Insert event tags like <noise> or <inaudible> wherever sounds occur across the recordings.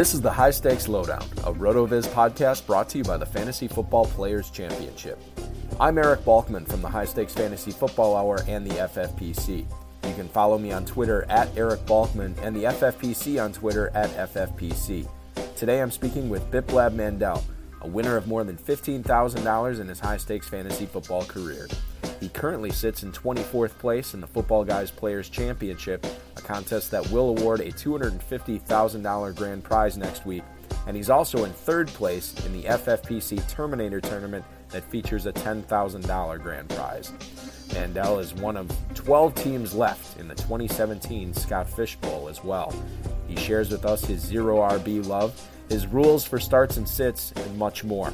This is the High Stakes Lowdown, a RotoViz podcast brought to you by the Fantasy Football Players Championship. I'm Eric Balkman from the High Stakes Fantasy Football Hour and the FFPC. You can follow me on Twitter at Eric Balkman and the FFPC on Twitter at FFPC. Today I'm speaking with Biplab Mandal, a winner of more than $15,000 in his high stakes fantasy football career. He currently sits in 24th place in the Footballguys Players Championship, a contest that will award a $250,000 grand prize next week. And he's also in third place in the FFPC Terminator Tournament that features a $10,000 grand prize. Mandal is one of 12 teams left in the 2017 Scott Fish Bowl as well. He shares with us his zero RB love, his rules for starts and sits, and much more.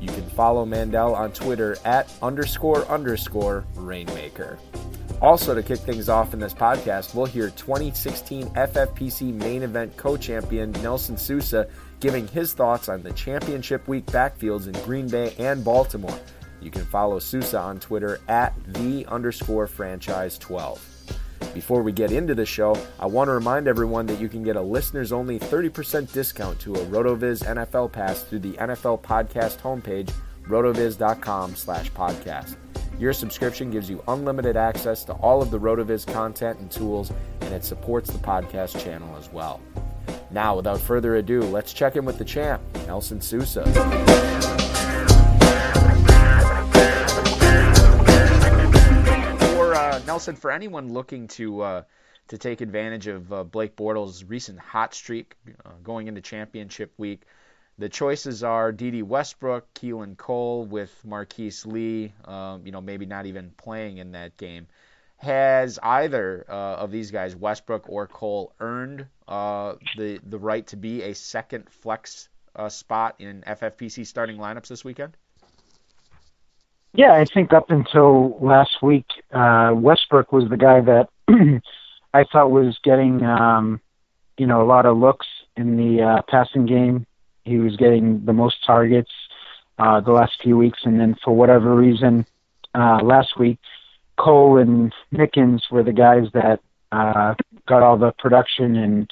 You can follow Mandal on Twitter at underscore underscore Rainmaker. Also, to kick things off in this podcast, we'll hear 2016 FFPC main event co champion Nelson Sousa giving his thoughts on the championship week backfields in Green Bay and Baltimore. You can follow Sousa on Twitter at the underscore franchise 12. Before we get into the show, I want to remind everyone that you can get a listeners only 30% discount to a RotoViz NFL pass through the NFL podcast homepage, rotoviz.com slash podcast. Your subscription gives you unlimited access to all of the RotoViz content and tools, and it supports the podcast channel as well. Now, without further ado, let's check in with the champ, Nelson Sousa. Uh, Nelson, for anyone looking to uh, to take advantage of uh, Blake Bortles' recent hot streak uh, going into championship week, the choices are Dede Westbrook, Keelan Cole, with Marquise Lee, um, you know, maybe not even playing in that game. Has either uh, of these guys, Westbrook or Cole, earned uh, the the right to be a second flex uh, spot in FFPC starting lineups this weekend? Yeah, I think up until last week, uh, Westbrook was the guy that <clears throat> I thought was getting, um, you know, a lot of looks in the uh, passing game. He was getting the most targets, uh, the last few weeks, and then for whatever reason, uh, last week, Cole and Mickens were the guys that uh, got all the production, and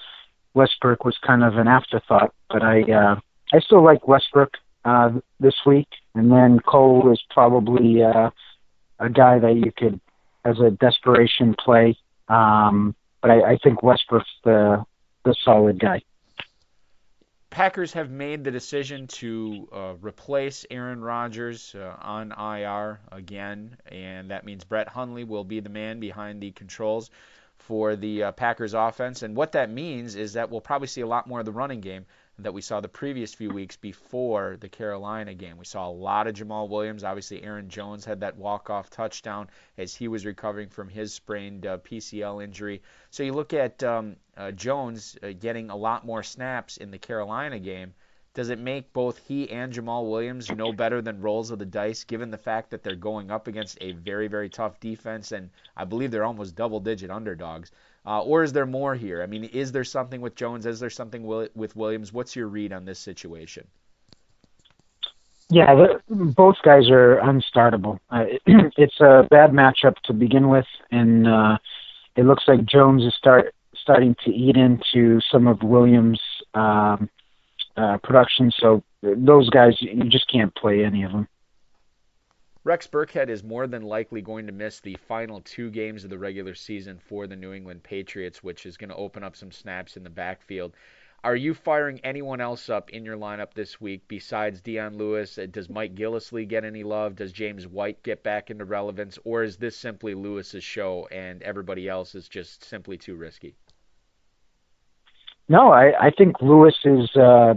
Westbrook was kind of an afterthought. But I uh, I still like Westbrook uh, this week, and then Cole is probably uh, a guy that you could as a desperation play. Um, but I, I think Westbrook's the the solid guy. Packers have made the decision to uh, replace Aaron Rodgers uh, on IR again, and that means Brett Hundley will be the man behind the controls for the uh, Packers offense. And what that means is that we'll probably see a lot more of the running game that we saw the previous few weeks before the Carolina game. We saw a lot of Jamaal Williams. Obviously, Aaron Jones had that walk-off touchdown as he was recovering from his sprained uh, PCL injury. So you look at um, uh, Jones uh, getting a lot more snaps in the Carolina game. Does it make both he and Jamaal Williams no better than rolls of the dice, given the fact that they're going up against a very, very tough defense, and I believe they're almost double-digit underdogs? Uh, or is there more here? I mean, is there something with Jones? Is there something with Williams? What's your read on this situation? Yeah, the, both guys are unstartable. Uh, <clears throat> it's a bad matchup to begin with, and uh, it looks like Jones is start starting to eat into some of Williams' um, uh, production. So those guys, you just can't play any of them. Rex Burkhead is more than likely going to miss the final two games of the regular season for the New England Patriots, which is going to open up some snaps in the backfield. Are you firing anyone else up in your lineup this week besides Dion Lewis? Uh, does Mike Gillislee get any love? Does James White get back into relevance? Or is this simply Lewis's show and everybody else is just simply too risky? No, I, I think Lewis is uh,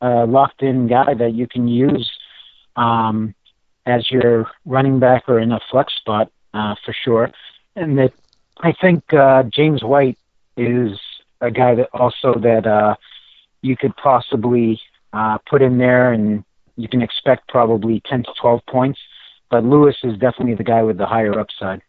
a locked in guy that you can use. Um, as your running back or in a flex spot uh, for sure. And that I think uh, James White is a guy that also that uh, you could possibly uh, put in there, and you can expect probably 10 to 12 points. But Lewis is definitely the guy with the higher upside.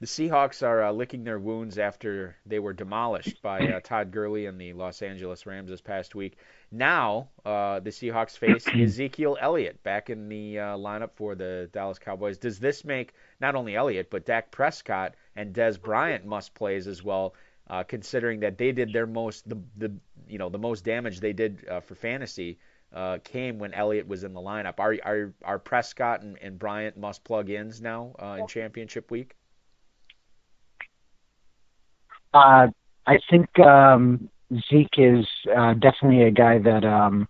The Seahawks are uh, licking their wounds after they were demolished by uh, <clears throat> Todd Gurley and the Los Angeles Rams this past week. Now, uh, the Seahawks face <clears throat> Ezekiel Elliott back in the uh, lineup for the Dallas Cowboys. Does this make not only Elliott, but Dak Prescott and Dez Bryant must plays as well, uh, considering that they did their most, the, the you know, the most damage they did uh, for fantasy uh, came when Elliott was in the lineup. Are, are, are Prescott and, and Bryant must plug ins now uh, in championship week? Uh, I think um, Zeke is uh, definitely a guy that um,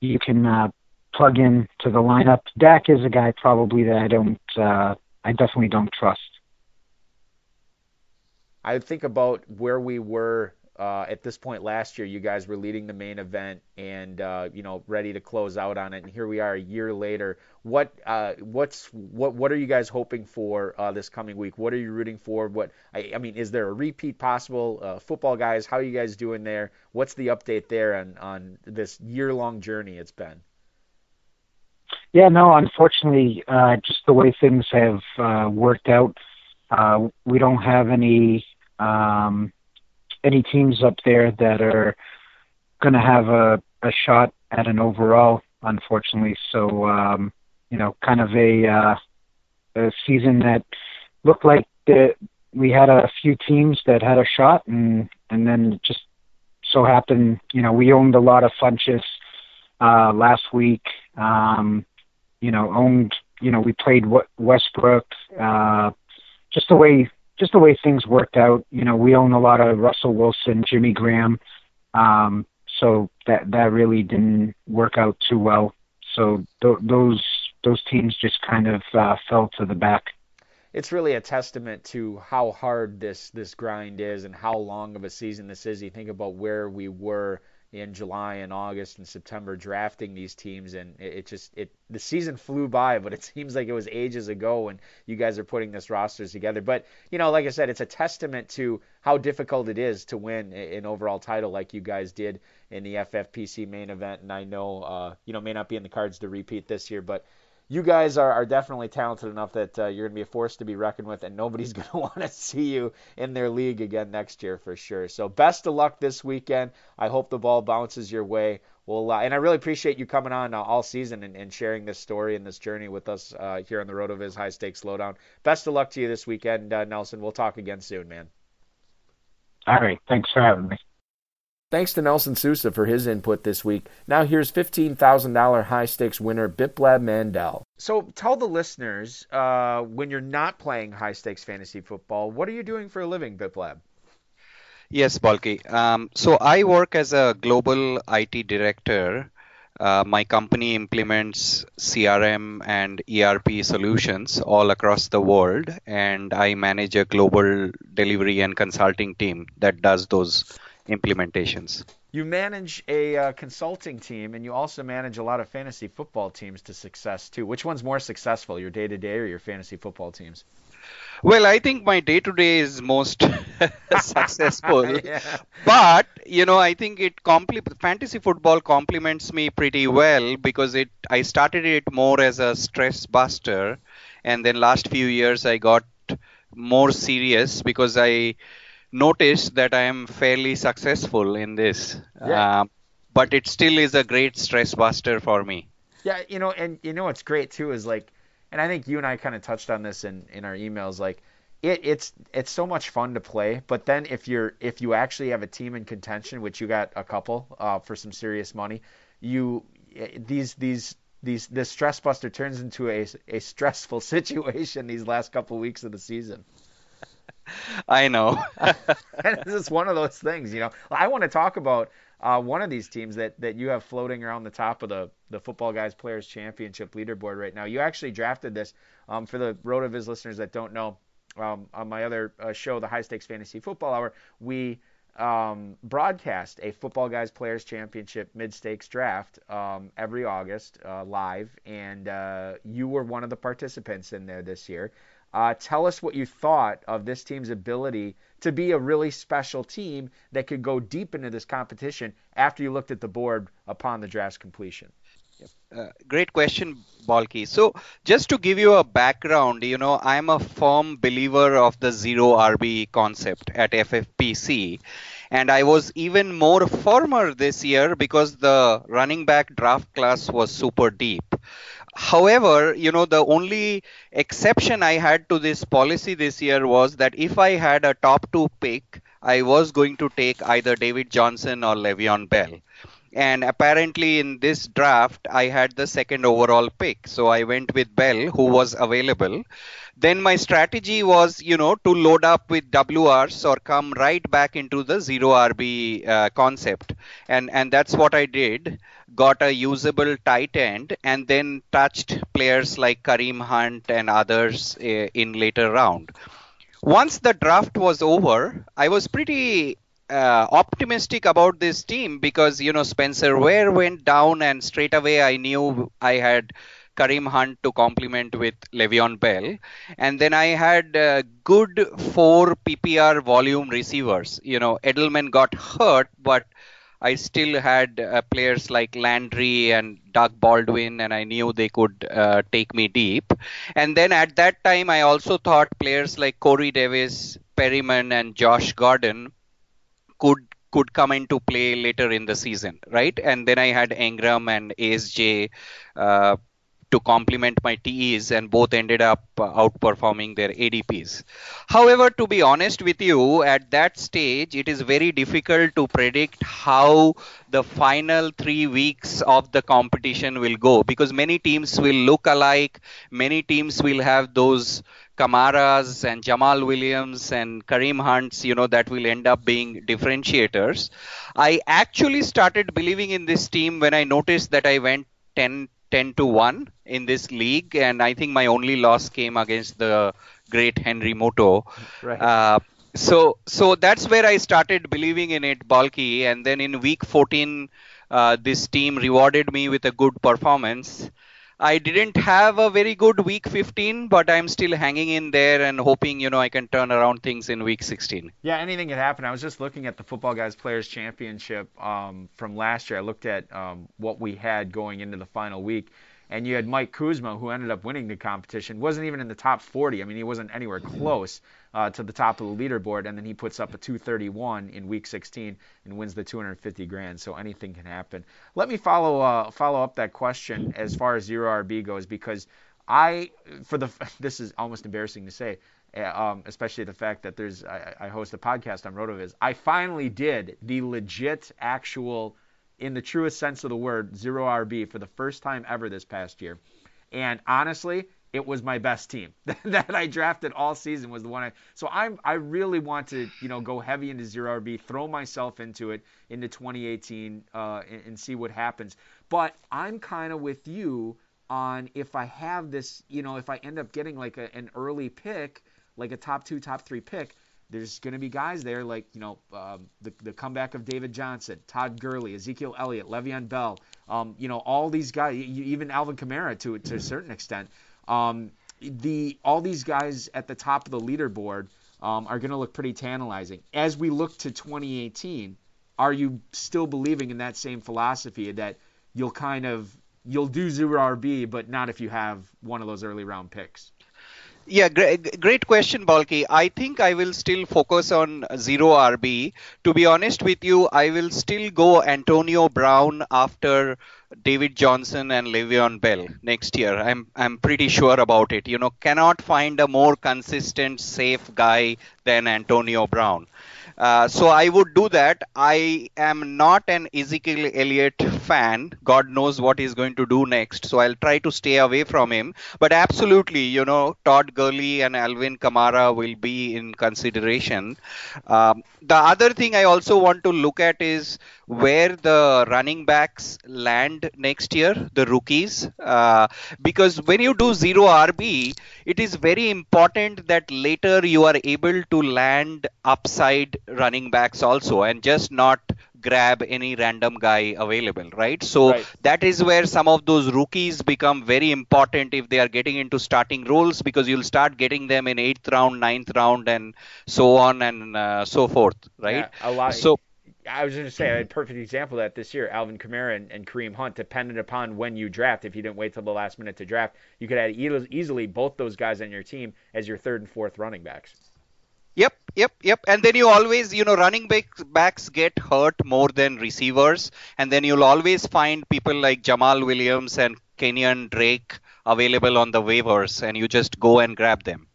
you can uh, plug in to the lineup. Dak is a guy probably that I don't, uh, I definitely don't trust. I think about where we were uh, at this point last year, you guys were leading the main event and uh, you know ready to close out on it, and here we are a year later. What uh, what's what what are you guys hoping for uh, this coming week? What are you rooting for? What I, I mean, is there a repeat possible? Uh, football guys, how are you guys doing there? What's the update there on on this year long journey it's been? Yeah, no, unfortunately, uh, just the way things have worked out, we don't have any um, any teams up there that are going to have a, a shot at an overall, unfortunately. So, um, you know, kind of a, uh, a season that looked like that we had a few teams that had a shot, and and then just so happened, you know, we owned a lot of Funchess uh, last week. Um, you know, owned, you know, we played Westbrook. Uh, just the way just the way things worked out. You know, we own a lot of Russell Wilson, Jimmy Graham, um, so that that really didn't work out too well. So th- those those teams just kind of uh, fell to the back. It's really a testament to how hard this this grind is and how long of a season this is. You think about where we were in July and August and September drafting these teams, and it, it, just it the season flew by, but it <laughs> seems like it was ages ago when you guys are putting this rosters together. But you know, like I said, it's a testament to how difficult it is to win an overall title like you guys did in the FFPC main event, and I know uh, you know may not be in the cards to repeat this year, but you guys are, are definitely talented enough that uh, you're going to be a force to be reckoned with, and nobody's going to want to see you in their league again next year for sure. So, best of luck this weekend. I hope the ball bounces your way. we'll uh, and I really appreciate you coming on uh, all season and, and, sharing this story and this journey with us uh, here on the RotoViz High Stakes Lowdown. Best of luck to you this weekend, uh, Nelson. We'll talk again soon, man. All right. Thanks for having me. Thanks to Nelson Sousa for his input this week. Now here's $15,000 high stakes winner Biplab Mandal. So tell the listeners uh, when you're not playing high stakes fantasy football, what are you doing for a living, Biplab? Yes, Balky. Um, so I work as a global IT director. Uh, my company implements CRM and ERP solutions all across the world, and I manage a global delivery and consulting team that does those implementations. You manage a uh, consulting team, and you also manage a lot of fantasy football teams to success too. Which one's more successful, your day to day or your fantasy football teams? Well, I think my day to day is most <laughs> successful. <laughs> yeah. But, you know, I think it compl- fantasy football complements me pretty well because it I started it more as a stress buster and then last few years I got more serious because I noticed that I am fairly successful in this. Yeah. Um, but it still is a great stress buster for me. Yeah, you know, and you know what's great too is like and I think you and I kind of touched on this in, in our emails, like it, it's it's so much fun to play. But then if you're if you actually have a team in contention, which you got a couple uh, for some serious money, you these these these this stress buster turns into a a stressful <laughs> situation these last couple weeks of the season. <laughs> I know. <laughs> is one of those things, you know. I want to talk about uh, one of these teams that, that you have floating around the top of the, the Footballguys Players Championship leaderboard right now. You actually drafted this um, for the RotoViz listeners that don't know. Um, on my other uh, show, the High Stakes Fantasy Football Hour, we um, broadcast a Footballguys Players Championship mid stakes draft um, every August uh, live, and uh, you were one of the participants in there this year. Uh, tell us what you thought of this team's ability to be a really special team that could go deep into this competition after you looked at the board upon the draft's completion. Uh, great question, Balky. So, just to give you a background, you know, I'm a firm believer of the zero RB concept at FFPC. And I was even more firmer this year because the running back draft class was super deep. However, you know, the only exception I had to this policy this year was that if I had a top two pick, I was going to take either David Johnson or Le'Veon Bell. And apparently, in this draft, I had the second overall pick. So I went with Bell, who was available. Then my strategy was, you know, to load up with WRs or come right back into the zero RB uh, concept. And, and that's what I did got a usable tight end, and then touched players like Kareem Hunt and others uh, in later round. Once the draft was over, I was pretty uh, optimistic about this team because you know Spencer Ware went down, and straight away I knew I had Kareem Hunt to complement with Le'Veon Bell, and then I had uh, good four PPR volume receivers. You know Edelman got hurt, but I still had uh, players like Landry and Doug Baldwin, and I knew they could uh, take me deep. And then at that time, I also thought players like Corey Davis, Perriman, and Josh Gordon could could come into play later in the season, right? And then I had Engram and ASJ uh, to complement my TEs, and both ended up uh, outperforming their ADPs. However, to be honest with you, at that stage, it is very difficult to predict how the final three weeks of the competition will go because many teams will look alike, many teams will have those Kamaras and Jamaal Williams and Kareem Hunts, you know, that will end up being differentiators. I actually started believing in this team when I noticed that I went 10 10 to 1 in this league and i think my only loss came against the great henry moto right. Uh, so so that's where i started believing in it Balky and then in week 14 uh, this team rewarded me with a good performance I didn't have a very good week 15, but I'm still hanging in there and hoping, you know, I can turn around things in week 16. Yeah, anything can happen. I was just looking at the Footballguys Players Championship um, from last year. I looked at um, what we had going into the final week, and you had Mike Kuzma, who ended up winning the competition, wasn't even in the top 40. I mean, he wasn't anywhere close uh, to the top of the leaderboard, and then he puts up a 231 in Week 16 and wins the 250 grand. So anything can happen. Let me follow uh, follow up that question as far as zero RB goes, because I, for the <laughs> this is almost embarrassing to say. Uh, um, especially the fact that there's I, I host a podcast on RotoViz. I finally did the legit, actual in the truest sense of the word, zero RB for the first time ever this past year. And honestly, it was my best team <laughs> that I drafted all season was the one I so I'm I really want to you know go heavy into zero RB throw myself into it into 2018 uh, and, and see what happens but I'm kind of with you on if I have this you know if I end up getting like a, an early pick like a top two top three pick there's going to be guys there like you know um, the the comeback of David Johnson, Todd Gurley, Ezekiel Elliott, Le'Veon Bell, um, you know all these guys, even Alvin Kamara to to a certain extent. Um, the all these guys at the top of the leaderboard um, are going to look pretty tantalizing as we look to 2018. Are you still believing in that same philosophy that you'll kind of you'll do zero RB, but not if you have one of those early round picks? Yeah, great, great question, Balky. I think I will still focus on zero RB. To be honest with you, I will still go Antonio Brown after David Johnson and Le'Veon Bell next year. I'm I'm pretty sure about it. You know, cannot find a more consistent, safe guy than Antonio Brown. Uh, so I would do that. I am not an Ezekiel Elliott fan. God knows what he's going to do next. So I'll try to stay away from him. But absolutely, you know, Todd Gurley and Alvin Kamara will be in consideration. Um, the other thing I also want to look at is where the running backs land next year, the rookies. Uh, because when you do zero RB, it is very important that later you are able to land upside running backs also and just not grab any random guy available, right? So right. that is where some of those rookies become very important if they are getting into starting roles because you'll start getting them in eighth round, ninth round, and so on and uh, so forth, right? Yeah. So I was going to say a mm-hmm. perfect example of that this year, Alvin Kamara and, and Kareem Hunt, dependent upon when you draft. If you didn't wait till the last minute to draft, you could have easily both those guys on your team as your third and fourth running backs. Yep, yep, yep. And then you always, you know, running backs get hurt more than receivers, and then you'll always find people like Jamaal Williams and Kenyon Drake available on the waivers, and you just go and grab them.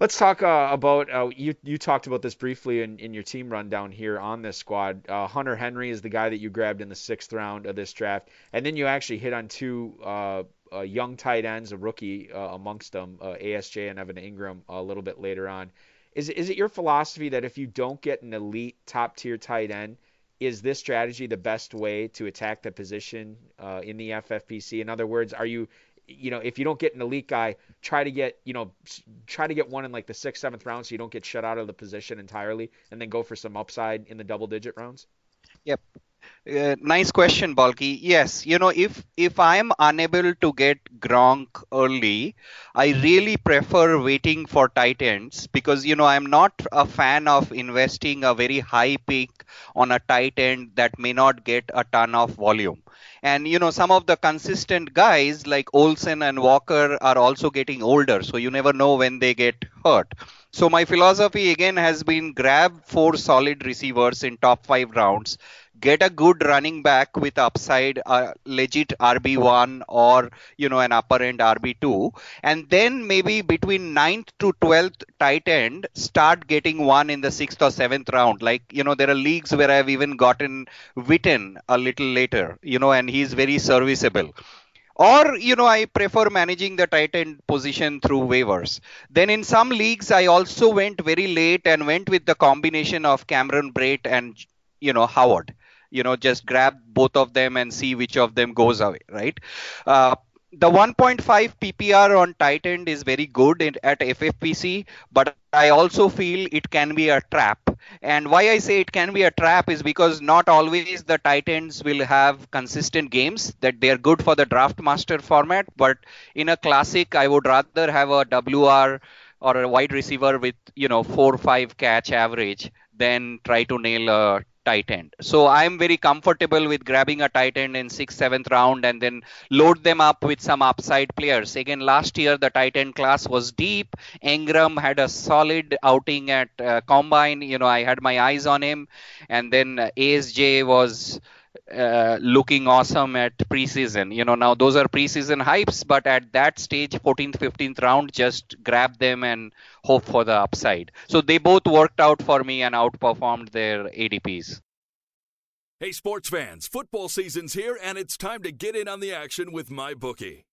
Let's talk uh, about uh, you. You talked about this briefly in, in your team rundown here on this squad. Uh, Hunter Henry is the guy that you grabbed in the sixth round of this draft, and then you actually hit on two uh, uh, young tight ends, a rookie uh, amongst them, ASJ and Evan Engram, a little bit later on. Is is it your philosophy that if you don't get an elite top tier tight end, is this strategy the best way to attack the position in the FFPC? In other words, are you you know, if you don't get an elite guy, try to get, you know, try to get one in like the sixth, seventh round so you don't get shut out of the position entirely and then go for some upside in the double digit rounds? Yep. Uh, nice question, Balky. Yes, you know, if if I am unable to get Gronk early, I really prefer waiting for tight ends because you know I'm not a fan of investing a very high pick on a tight end that may not get a ton of volume. And you know, some of the consistent guys like Olsen and Walker are also getting older, so you never know when they get hurt. So my philosophy again has been grab four solid receivers in top five rounds, get a good running back with upside, a legit RB1 or you know an upper end RB2, and then maybe between 9th to 12th tight end, start getting one in the sixth or seventh round. Like you know there are leagues where I've even gotten Witten a little later, you know, and he's very serviceable. Or you know i prefer managing the tight end position through waivers. Then in some leagues i also went very late and went with the combination of cameron brate and you know howard you know just grab both of them and see which of them goes away right? Uh, the 1.5 ppr on tight end is very good in, at ffpc but i also feel it can be a trap. And why i say it can be a trap is because not always the tight ends will have consistent games that they are good for the draft master format but in a classic i would rather have a wr or a wide receiver with you know four five catch average than try to nail a tight end. So I'm very comfortable with grabbing a tight end in sixth, seventh round and then load them up with some upside players. Again, last year the tight end class was deep. Engram had a solid outing at uh, combine. You know, I had my eyes on him, and then uh, ASJ was uh, looking awesome at preseason. You know, now those are preseason hypes, but at that stage, 14th, 15th round, just grab them and hope for the upside. So they both worked out for me and outperformed their ADPs. Hey, sports fans, football season's here, and it's time to get in on the action with MyBookie.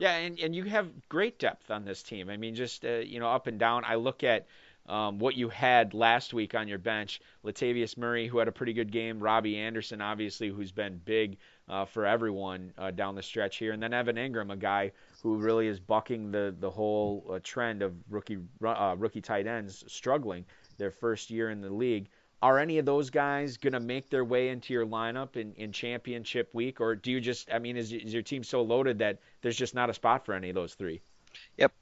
Yeah, and, and you have great depth on this team. I mean, just uh, you know, up and down. I look at um, what you had last week on your bench. Latavius Murray, who had a pretty good game. Robbie Anderson, obviously, who's been big uh, for everyone uh, down the stretch here. And then Evan Engram, a guy who really is bucking the the whole uh, trend of rookie uh, rookie tight ends struggling their first year in the league. Are any of those guys going to make their way into your lineup in, in championship week? Or do you just, I mean, is, is your team so loaded that there's just not a spot for any of those three? Yep.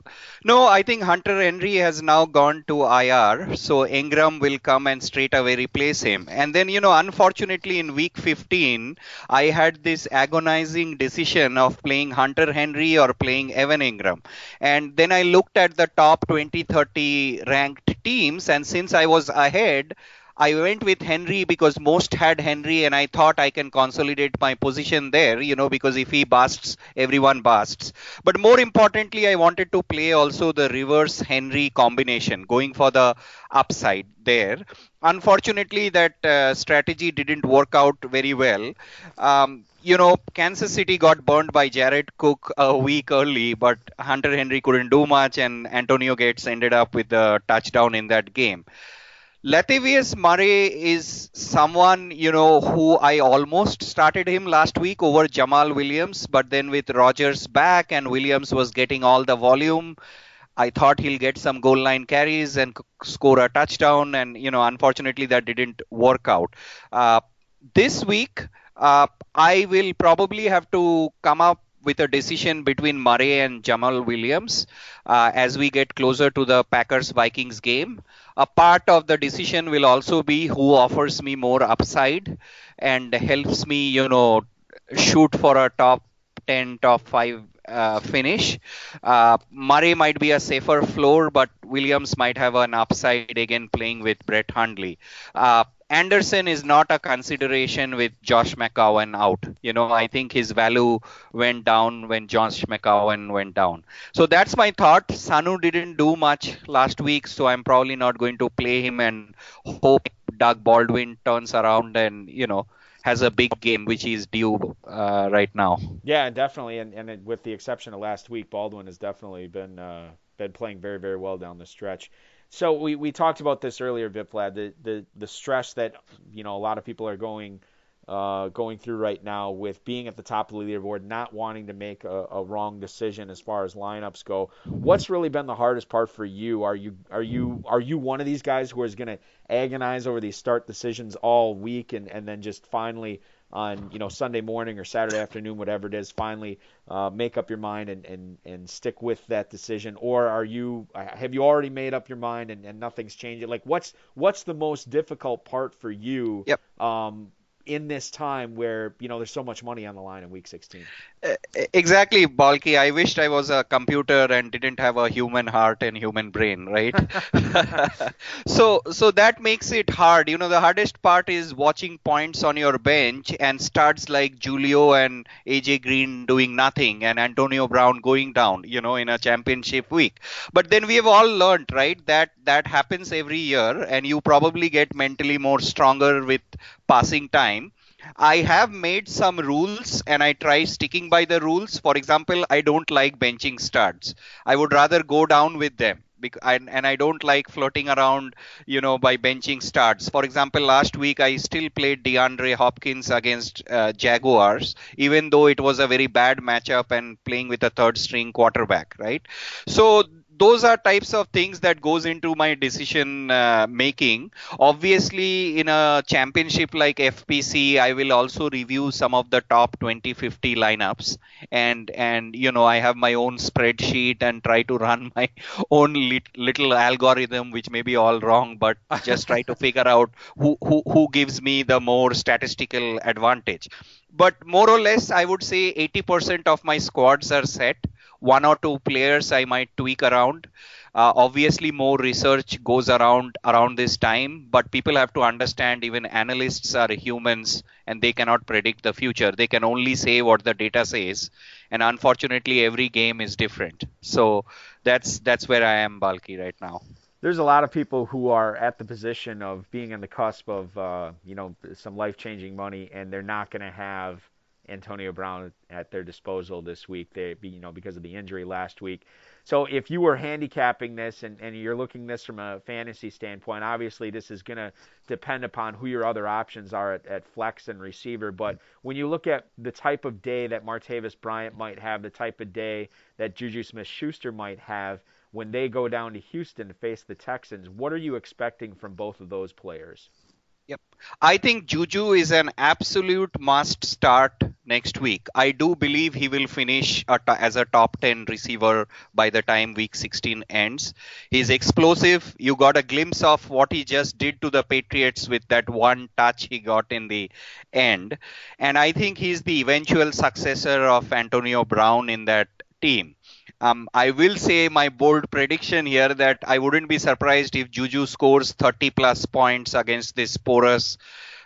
No, I think Hunter Henry has now gone to IR, so Engram will come and straight away replace him. And then, you know, unfortunately, in week 15, I had this agonizing decision of playing Hunter Henry or playing Evan Engram. And then I looked at the top 20, 30 ranked teams, and since I was ahead, I went with Henry because most had Henry, and I thought I can consolidate my position there, you know, because if he busts, everyone busts. But more importantly, I wanted to play also the reverse Henry combination, going for the upside there. Unfortunately, that uh, strategy didn't work out very well. Um, you know, Kansas City got burned by Jared Cook a week early, but Hunter Henry couldn't do much, and Antonio Gates ended up with the touchdown in that game. Latavius Murray is someone, you know, who I almost started him last week over Jamaal Williams, but then with Rodgers back and Williams was getting all the volume, I thought he'll get some goal line carries and score a touchdown, and you know, unfortunately, that didn't work out. Uh, this week, uh, I will probably have to come up with a decision between Murray and Jamaal Williams uh, as we get closer to the Packers Vikings game a part of the decision will also be who offers me more upside and helps me, you know, shoot for a top 10, top 5 uh, finish. Uh, Murray might be a safer floor, but Williams might have an upside again playing with Brett Hundley. Uh, Anderson is not a consideration with Josh McCown out. You know, I think his value went down when Josh McCown went down. So that's my thought. Sanu didn't do much last week, so I'm probably not going to play him and hope Doug Baldwin turns around and, you know, has a big game, which is due uh, right now. Yeah, definitely. And, and with the exception of last week, Baldwin has definitely been uh, been playing very, very well down the stretch. So we, we talked about this earlier, Biplab, the, the the stress that you know a lot of people are going uh, going through right now with being at the top of the leaderboard, not wanting to make a, a, wrong decision as far as lineups go. What's really been the hardest part for you? Are you are you are you one of these guys who is going to agonize over these start decisions all week and, and then just finally on you know Sunday morning or Saturday afternoon, whatever it is, finally uh, make up your mind and, and, and stick with that decision, or are you have you already made up your mind and, and nothing's changing? Like what's what's the most difficult part for you? Yep. Um, in this time where you know there's so much money on the line in Week 16. Eh, eh, exactly, Balky. I wished I was a computer and didn't have a human heart and human brain, right? <laughs> <laughs> so, so that makes it hard. You know, the hardest part is watching points on your bench and starts like Julio and AJ Green doing nothing and Antonio Brown going down. You know, in a championship week. But then we have all learned, right, that that happens every year, and you probably get mentally more stronger with passing time I have made some rules and I try sticking by the rules. For example, I don't like benching starts. I would rather go down with them. And I don't like floating around, you know, by benching starts. For example, last week I still played DeAndre Hopkins against uh, Jaguars, even though it was a very bad matchup and playing with a third string quarterback, right? So those are types of things that goes into my decision uh, making. Obviously in a championship like fpc i will also review some of the top 20 50 lineups and and you know i have my own spreadsheet and try to run <laughs> my own lit, little algorithm which may be all wrong but just try to figure out who, who who gives me the more statistical advantage. But more or less i would say 80% of my squads are set one or two players I might tweak around. Uh, obviously, more research goes around around this time, but people have to understand even analysts are humans and they cannot predict the future. They can only say what the data says, and unfortunately, every game is different. So that's that's where I am, Balky right now. There's a lot of people who are at the position of being on the cusp of uh, you know some life-changing money, and they're not going to have Antonio Brown at their disposal this week. They, you know, because of the injury last week. So if you were handicapping this and, and you're looking this from a fantasy standpoint, obviously this is going to depend upon who your other options are at, at, flex and receiver. But when you look at the type of day that Martavis Bryant might have, the type of day that Juju Smith-Schuster might have when they go down to Houston to face the Texans, what are you expecting from both of those players? Yep. I think Juju is an absolute must start next week. I do believe he will finish as a top 10 receiver by the time week 16 ends. He's explosive. You got a glimpse of what he just did to the Patriots with that one touch he got in the end. And I think he's the eventual successor of Antonio Brown in that team. Um, I will say my bold prediction here that I wouldn't be surprised if Juju scores 30 plus points against this porous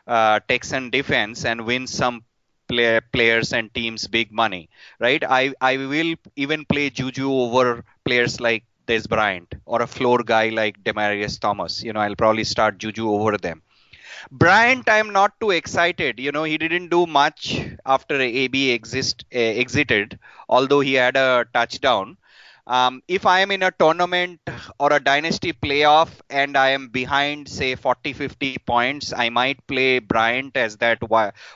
uh, Texan defense and wins some play, players and teams big money, right? I, I will even play Juju over players like Dez Bryant or a floor guy like Demaryius Thomas. You know, I'll probably start Juju over them. Bryant, I'm not too excited. You know, he didn't do much after AB exist, uh, exited, although he had a touchdown. Um, if I am in a tournament or a dynasty playoff and I am behind, say, 40 50 points, I might play Bryant as that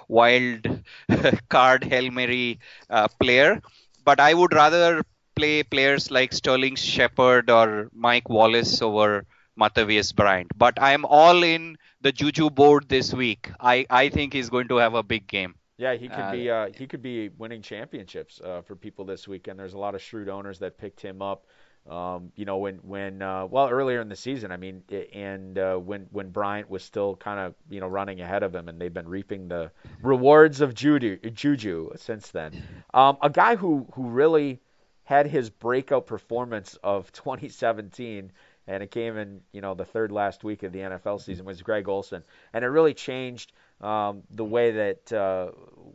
wild <laughs> card Hail Mary uh, player. But I would rather play players like Sterling Shepard or Mike Wallace over Martavis Bryant. But I am all in the Juju board this week. I, I think he's going to have a big game. Yeah, he could uh, be uh, he could be winning championships uh, for people this weekend. There's a lot of shrewd owners that picked him up. Um, you know, when when uh, well earlier in the season, I mean, and uh, when when Bryant was still kind of you know running ahead of him, and they've been reaping the rewards of Juju, Juju since then. Um, a guy who who really had his breakout performance of 2017 and it came in you know the third last week of the NFL season was Greg Olsen, and it really changed um, the way that uh,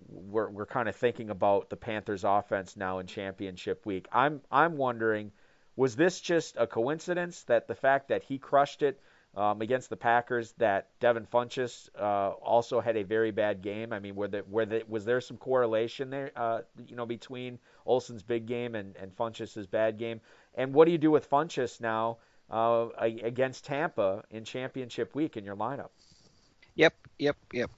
we're we're kind of thinking about the Panthers' offense now in Championship Week. I'm I'm wondering, was this just a coincidence that the fact that he crushed it um, against the Packers, that Devin Funchess uh, also had a very bad game? I mean, were there, were there, was there some correlation there, uh, you know, between Olsen's big game and and Funchess's bad game? And what do you do with Funchess now? Uh, against Tampa in championship week in your lineup. Yep, yep, yep.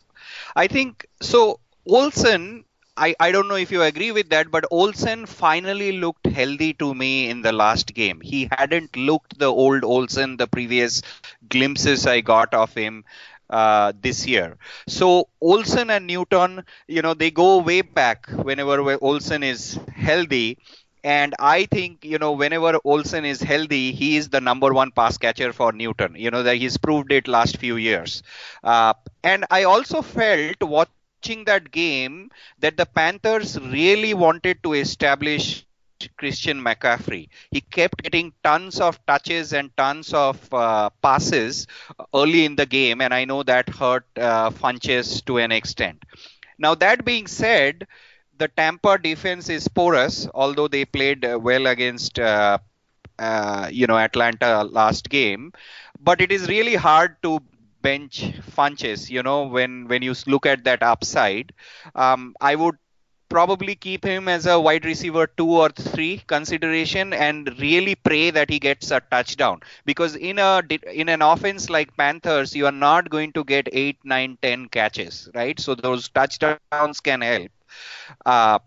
I think so. Olsen, I, I don't know if you agree with that, but Olsen finally looked healthy to me in the last game. He hadn't looked the old Olsen the previous glimpses I got of him uh, this year. So Olsen and Newton, you know, they go way back whenever Olsen is healthy And I think, you know, whenever Olsen is healthy, he is the number one pass catcher for Newton. You know, that he's proved it last few years. Uh, and I also felt watching that game that the Panthers really wanted to establish Christian McCaffrey. He kept getting tons of touches and tons of uh, passes early in the game, and I know that hurt uh, Funchess to an extent. Now, that being said, the Tampa defense is porous, although they played uh, well against uh, uh, you know Atlanta last game. But it is really hard to bench Funchess. You know when when you look at that upside, um, I would probably keep him as a wide receiver two or three consideration and really pray that he gets a touchdown because in a in an offense like panthers you are not going to get 8 9 10 catches right so those touchdowns can help uh,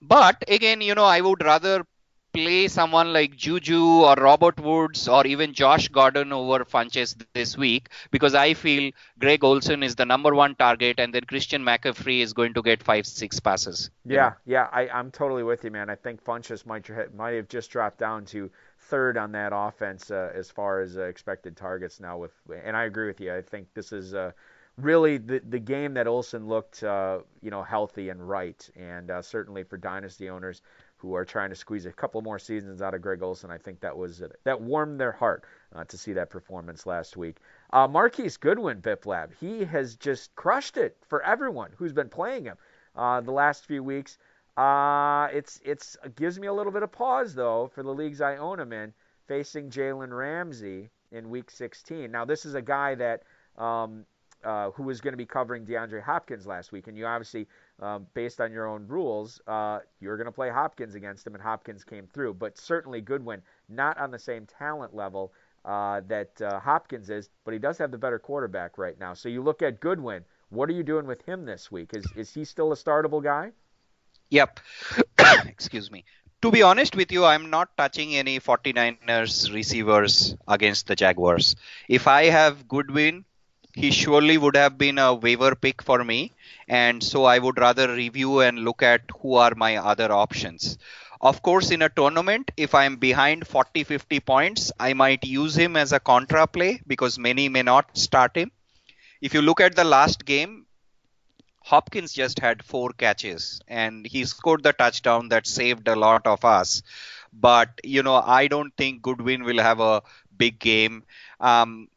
but again, you know, I would rather play someone like Juju or Robert Woods or even Josh Gordon over Funchess this week because I feel Greg Olsen is the number one target and then Christian McCaffrey is going to get five, six passes. Yeah, yeah, I, I'm totally with you, man. I think Funchess might might have just dropped down to third on that offense uh, as far as uh, expected targets now. With and I agree with you. I think this is. Uh, really the the game that Olsen looked uh, you know healthy and right, and uh, certainly for dynasty owners who are trying to squeeze a couple more seasons out of Greg Olsen, I think that was that warmed their heart uh, to see that performance last week. Uh, Marquise Goodwin, Biplab, he has just crushed it for everyone who's been playing him uh, the last few weeks. Uh, it's it's it gives me a little bit of pause though for the leagues I own him in, facing Jalen Ramsey in Week 16. Now this is a guy that um, uh, who was going to be covering DeAndre Hopkins last week, and you obviously, um, based on your own rules, uh, you're going to play Hopkins against him, and Hopkins came through. But certainly Goodwin, not on the same talent level uh, that uh, Hopkins is, but he does have the better quarterback right now. So you look at Goodwin. What are you doing with him this week? Is is he still a startable guy? Yep. <coughs> Excuse me. To be honest with you, I'm not touching any 49ers receivers against the Jaguars. If I have Goodwin, he surely would have been a waiver pick for me. And so I would rather review and look at who are my other options. Of course, in a tournament, if I'm behind 40 50 points, I might use him as a contra play because many may not start him. If you look at the last game, Hopkins just had four catches and he scored the touchdown that saved a lot of us. But, you know, I don't think Goodwin will have a big game. Um,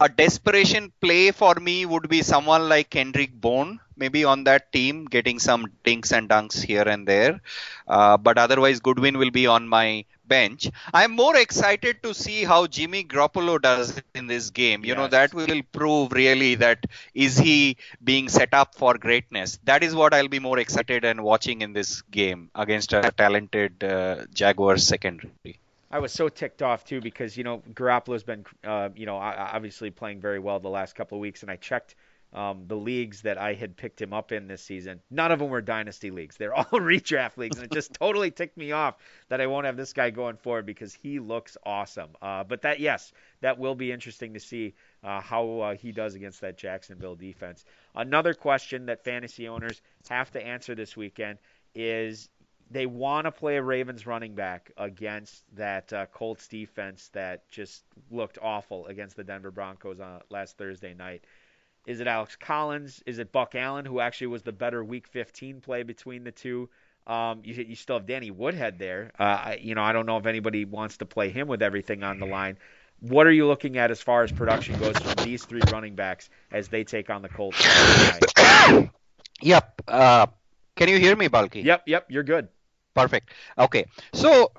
a desperation play for me would be someone like Kendrick Bourne, maybe on that team, getting some dinks and dunks here and there. Uh, but otherwise, Goodwin will be on my bench. I'm more excited to see how Jimmy Garoppolo does in this game. You yes. know, that will prove really that is he being set up for greatness. That is what I'll be more excited and watching in this game against a talented uh, Jaguars secondary. I was so ticked off too because you know Garoppolo's been uh, you know obviously playing very well the last couple of weeks, and I checked um, the leagues that I had picked him up in this season. None of them were dynasty leagues; they're all <laughs> redraft leagues, and it just <laughs> totally ticked me off that I won't have this guy going forward because he looks awesome. Uh, but that yes, that will be interesting to see uh, how uh, he does against that Jacksonville defense. Another question that fantasy owners have to answer this weekend is they want to play a Ravens running back against that uh, Colts defense that just looked awful against the Denver Broncos on last Thursday night. Is it Alex Collins? Is it Buck Allen, who actually was the better Week 15 play between the two? Um, you, you still have Danny Woodhead there. Uh, you know, I don't know if anybody wants to play him with everything on the line. What are you looking at as far as production goes from these three running backs as they take on the Colts? <coughs> yep. Uh, can you hear me, Balky? Yep. Yep. You're good. Perfect. Okay. So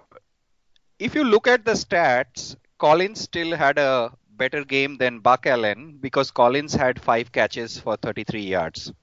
if you look at the stats, Collins still had a better game than Buck Allen because Collins had five catches for 33 yards.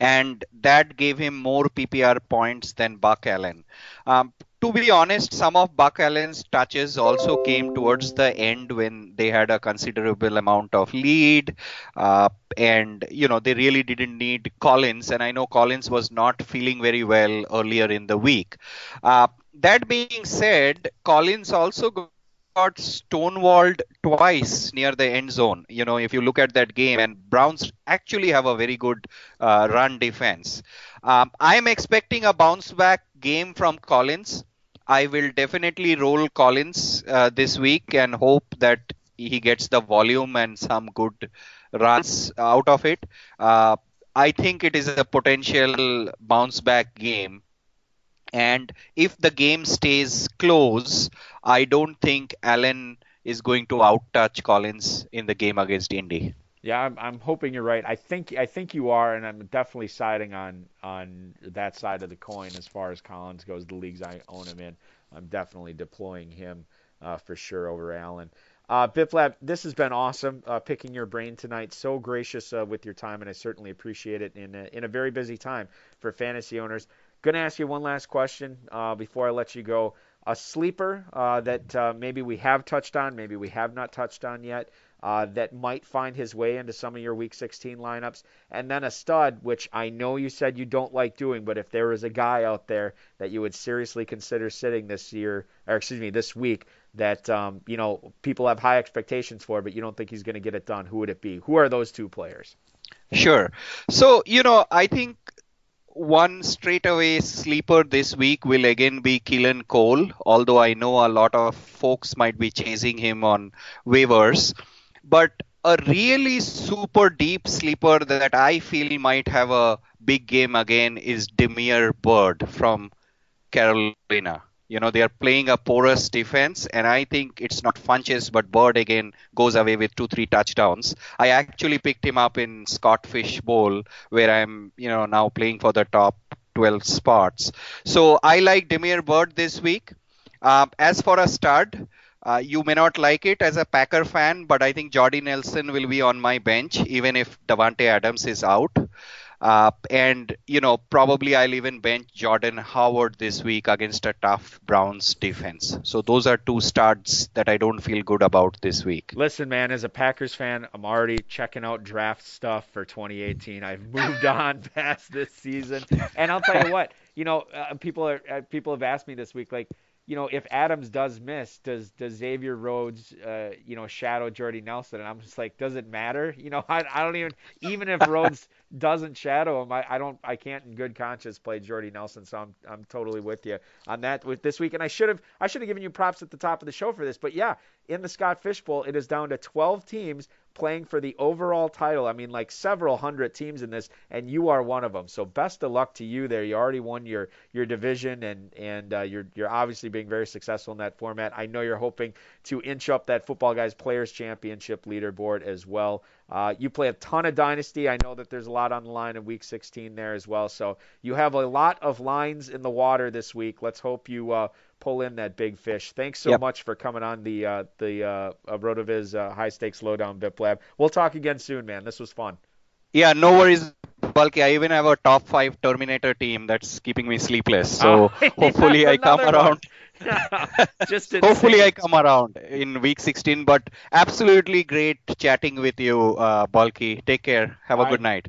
And that gave him more PPR points than Buck Allen. Um, to be honest, some of Buck Allen's touches also came towards the end when they had a considerable amount of lead, uh, and you know they really didn't need Collins. And I know Collins was not feeling very well earlier in the week. Uh, that being said, Collins also got stonewalled twice near the end zone. You know, if you look at that game, and Browns actually have a very good uh, run defense. Um, I'm expecting a bounce back game from Collins. I will definitely roll Collins uh, this week and hope that he gets the volume and some good runs out of it. Uh, I think it is a potential bounce back game. And if the game stays close, I don't think Allen is going to outtouch Collins in the game against Indy. Yeah, I'm, I'm hoping you're right. I think I think you are, and I'm definitely siding on on that side of the coin as far as Collins goes. The leagues I own him in, I'm definitely deploying him uh, for sure over Allen. Uh, Biplab, this has been awesome uh, picking your brain tonight. So gracious uh, with your time, and I certainly appreciate it in a, in a very busy time for fantasy owners. Going to ask you one last question uh, before I let you go. A sleeper uh, that uh, maybe we have touched on, maybe we have not touched on yet, uh, that might find his way into some of your Week 16 lineups, and then a stud, which I know you said you don't like doing, but if there was a guy out there that you would seriously consider sitting this year, or excuse me, this week, that um, you know people have high expectations for, but you don't think he's going to get it done, who would it be? Who are those two players? Sure. So you know, I think one straightaway sleeper this week will again be Keelan Cole, although I know a lot of folks might be chasing him on waivers. But a really super deep sleeper that I feel might have a big game again is Damiere Byrd from Carolina. You know, they are playing a porous defense, and I think it's not Funchess, but Byrd again goes away with two, three touchdowns. I actually picked him up in Scott Fish Bowl, where I'm, you know, now playing for the top 12 spots. So I like Damiere Byrd this week. Uh, as for a stud, uh, you may not like it as a Packer fan, but I think Jordy Nelson will be on my bench even if Davante Adams is out. Uh, and you know probably I'll even bench Jordan Howard this week against a tough Browns defense. So those are two starts that I don't feel good about this week. Listen, man, as a Packers fan, I'm already checking out draft stuff for 2018. I've moved <laughs> on past this season, and I'll tell you what, you know, uh, people are uh, people have asked me this week like you know, if Adams does miss, does does Xavier Rhodes, uh, you know, shadow Jordy Nelson? And I'm just like, does it matter? You know, <laughs> I, I don't even even if Rhodes doesn't shadow him, I, I don't I can't in good conscience play Jordy Nelson. So I'm I'm totally with you on that with this week. And I should have I should have given you props at the top of the show for this. But yeah, in the Scott Fishbowl, it is down to 12 teams playing for the overall title. I mean, like several hundred teams in this, and you are one of them. So best of luck to you there. You already won your your division, and and uh, you're you're obviously being very successful in that format. I know you're hoping to inch up that Footballguys Players Championship leaderboard as well. Uh, you play a ton of Dynasty. I know that there's a lot on the line in Week 16 there as well. So you have a lot of lines in the water this week. Let's hope you uh, pull in that big fish. Thanks so yep. much for coming on the uh, the uh, RotoViz uh, High Stakes Lowdown Biplab. We'll talk again soon, man. This was fun. Yeah, no worries, Balky. I even have a top five Terminator team that's keeping me sleepless. So oh, <laughs> <laughs> hopefully I come around. <laughs> Just hopefully I come around in week 16. But absolutely great chatting with you, uh, Balky. Take care. Have a good night.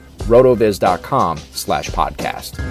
rotoviz.com slash podcast.